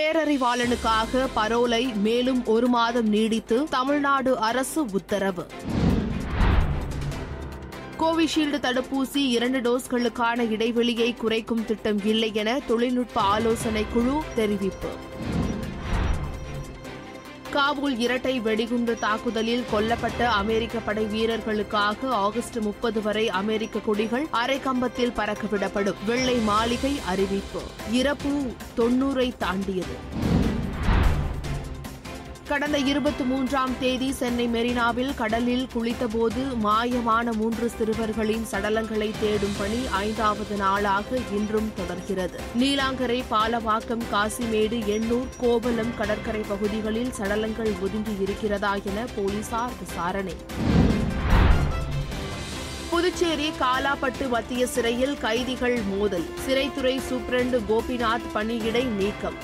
பேரறிவாளனுக்காக பரோலை மேலும் ஒரு மாதம் நீடித்து தமிழ்நாடு அரசு உத்தரவு. கோவிஷீல்டு தடுப்பூசி இரண்டு டோஸ்களுக்கான இடைவெளியை குறைக்கும் திட்டம் இல்லை என தொழில்நுட்ப ஆலோசனை குழு தெரிவிப்பு. காபூல் இரட்டை வெடிகுண்டு தாக்குதலில் கொல்லப்பட்ட அமெரிக்க படை வீரர்களுக்காக ஆகஸ்ட் முப்பது வரை அமெரிக்க கொடிகள் அரைக்கம்பத்தில் பறக்கவிடப்படும். வெள்ளை மாளிகை அறிவிப்பு. இறப்பு தொன்னூரை தாண்டியது. கடந்த இருபத்தி மூன்றாம் தேதி சென்னை மெரினாவில் கடலில் குளித்தபோது மாயமான மூன்று சிறுவர்களின் சடலங்களை தேடும் பணி ஐந்தாவது நாளாக இன்றும் தொடர்கிறது. நீலாங்கரை பாலவாக்கம் காசிமேடு எண்ணூர் கோவலம் கடற்கரை பகுதிகளில் சடலங்கள் ஒதுங்கி இருக்கிறதா என போலீசார் விசாரணை. புதுச்சேரி காலாப்பட்டு மத்திய சிறையில் கைதிகள் மோதல். சிறைத்துறை சூப்பிரண்டு கோபிநாத் பணியிடை நீக்கம்.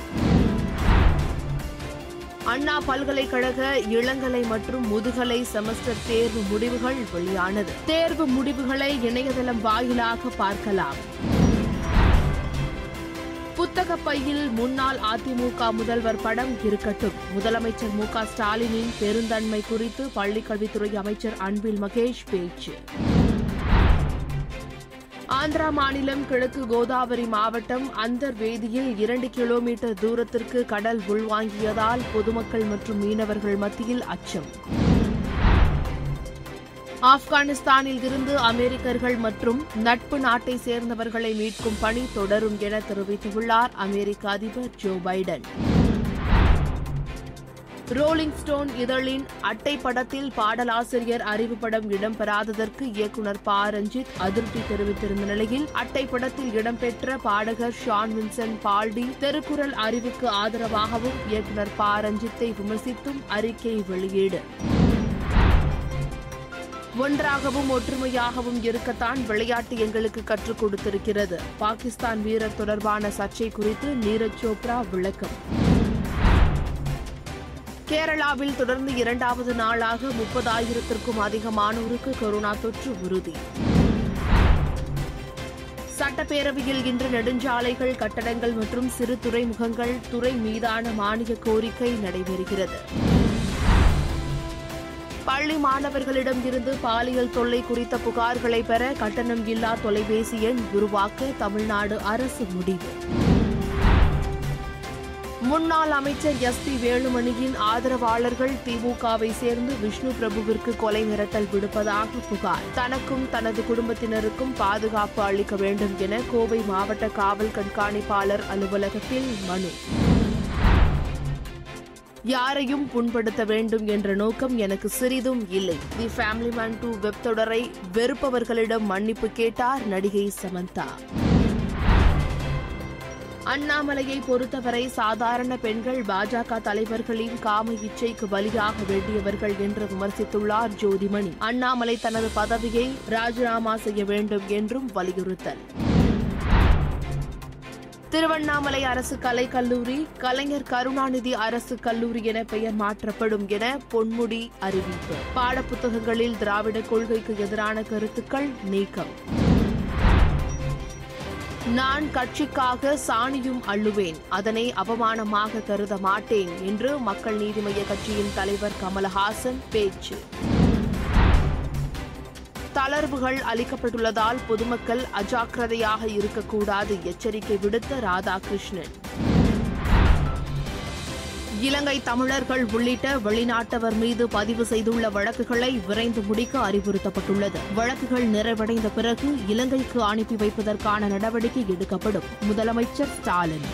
அண்ணா பல்கலைக்கழக இளங்கலை மற்றும் முதுகலை செமஸ்டர் தேர்வு முடிவுகள் வெளியானது. தேர்வு முடிவுகளை இணையதளம் வாயிலாக பார்க்கலாம். புத்தக பையில் முன்னாள் அதிமுக முதல்வர் படம் இருக்கட்டும். முதலமைச்சர் மு க ஸ்டாலினின் பெருந்தன்மை குறித்து பள்ளிக்கல்வித்துறை அமைச்சர் அன்பில் மகேஷ் பேச்சு. ஆந்திரா மாநிலம் கிழக்கு கோதாவரி மாவட்டம் அந்தர் வேதியில் இரண்டு கிலோமீட்டர் தூரத்திற்கு கடல் உள்வாங்கியதால் பொதுமக்கள் மற்றும் மீனவர்கள் மத்தியில் அச்சம். ஆப்கானிஸ்தானில் இருந்து அமெரிக்கர்கள் மற்றும் நட்பு நாட்டை சேர்ந்தவர்களை மீட்கும் பணி தொடரும் என தெரிவித்துள்ளார் அமெரிக்க அதிபர் ஜோ பைடன். ரோலிங் ஸ்டோன் இதழின் அட்டை படத்தில் பாடலாசிரியர் அறிவு படம் இடம்பெறாததற்கு இயக்குநர் ப. ரஞ்சித் அதிருப்தி தெரிவித்திருந்த நிலையில் அட்டை படத்தில் இடம்பெற்ற பாடகர் ஷான் வின்சன் பால்டி திருக்குறள் அறிவுக்கு ஆதரவாகவும் இயக்குநர் ப. ரஞ்சித்தை விமர்சித்தும் அறிக்கை வெளியீடு. ஒன்றாகவும் ஒற்றுமையாகவும் இருக்கத்தான் விளையாட்டு எங்களுக்கு கற்றுக் கொடுத்திருக்கிறது. பாகிஸ்தான் வீரர் தொடர்பான சர்ச்சை குறித்து நீரஜ் சோப்ரா விளக்கம். கேரளாவில் தொடர்ந்து இரண்டாவது நாளாக முப்பதாயிரத்திற்கும் அதிகமானோருக்கு கொரோனா தொற்று உறுதி. சட்டப்பேரவையில் இன்று நெடுஞ்சாலைகள் கட்டடங்கள் மற்றும் சிறு துறைமுகங்கள் துறை மீதான மானிய கோரிக்கை நடைபெறுகிறது. பள்ளி மாணவர்களிடம் இருந்து பாலியல் தொல்லை குறித்த புகார்களை பெற கட்டணம் இல்லா தொலைபேசி எண் உருவாக்க தமிழ்நாடு அரசு முடிவு. முன்னாள் அமைச்சர் எஸ் பி வேலுமணியின் ஆதரவாளர்கள் திமுகவை சேர்ந்து விஷ்ணு பிரபுவிற்கு கொலை மிரட்டல் விடுப்பதாக புகார். தனக்கும் தனது குடும்பத்தினருக்கும் பாதுகாப்பு அளிக்க வேண்டும் என கோவை மாவட்ட காவல் கண்காணிப்பாளர் அலுவலகத்தில் மனு. யாரையும் புண்படுத்த வேண்டும் என்ற நோக்கம் எனக்கு சிறிதும் இல்லை. The family man two web தொடரை வெறுப்பவர்களிடம் மன்னிப்பு கேட்டார் நடிகை சமந்தா. அண்ணாமலையை பொறுத்தவரை சாதாரண பெண்கள் பாஜக தலைவர்களின் காம இச்சைக்கு பலியாக வேண்டியவர்கள் என்று விமர்சித்துள்ளார் ஜோதிமணி. அண்ணாமலை தனது பதவியை ராஜினாமா செய்ய வேண்டும் என்றும் வலியுறுத்தல். திருவண்ணாமலை அரசு கலைக் கல்லூரி கலைஞர் கருணாநிதி அரசு கல்லூரி என பெயர் மாற்றப்படும் என பொன்முடி அறிவிப்பு. பாடப்புத்தகங்களில் திராவிட கொள்கைக்கு எதிரான கருத்துக்கள் நீக்கம். நான் கட்சிக்காக சாணியும் அள்ளுவேன். அதனை அவமானமாக கருத மாட்டேன் என்று மக்கள் நீதி மய்ய கட்சியின் தலைவர் கமல்ஹாசன் பேச்சு. தளர்வுகள் அளிக்கப்பட்டுள்ளதால் பொதுமக்கள் அஜாக்கிரதையாக இருக்கக்கூடாது எச்சரிக்கை விடுத்த ராதாகிருஷ்ணன். இலங்கை தமிழர்கள் உள்ளிட்ட வெளிநாட்டவர் மீது பதிவு செய்துள்ள வழக்குகளை விரைந்து முடிக்க அறிவுறுத்தப்பட்டுள்ளது. வழக்குகள் நிறைவடைந்த பிறகு இலங்கைக்கு அனுப்பி வைப்பதற்கான நடவடிக்கை எடுக்கப்படும். முதலமைச்சர் ஸ்டாலின்.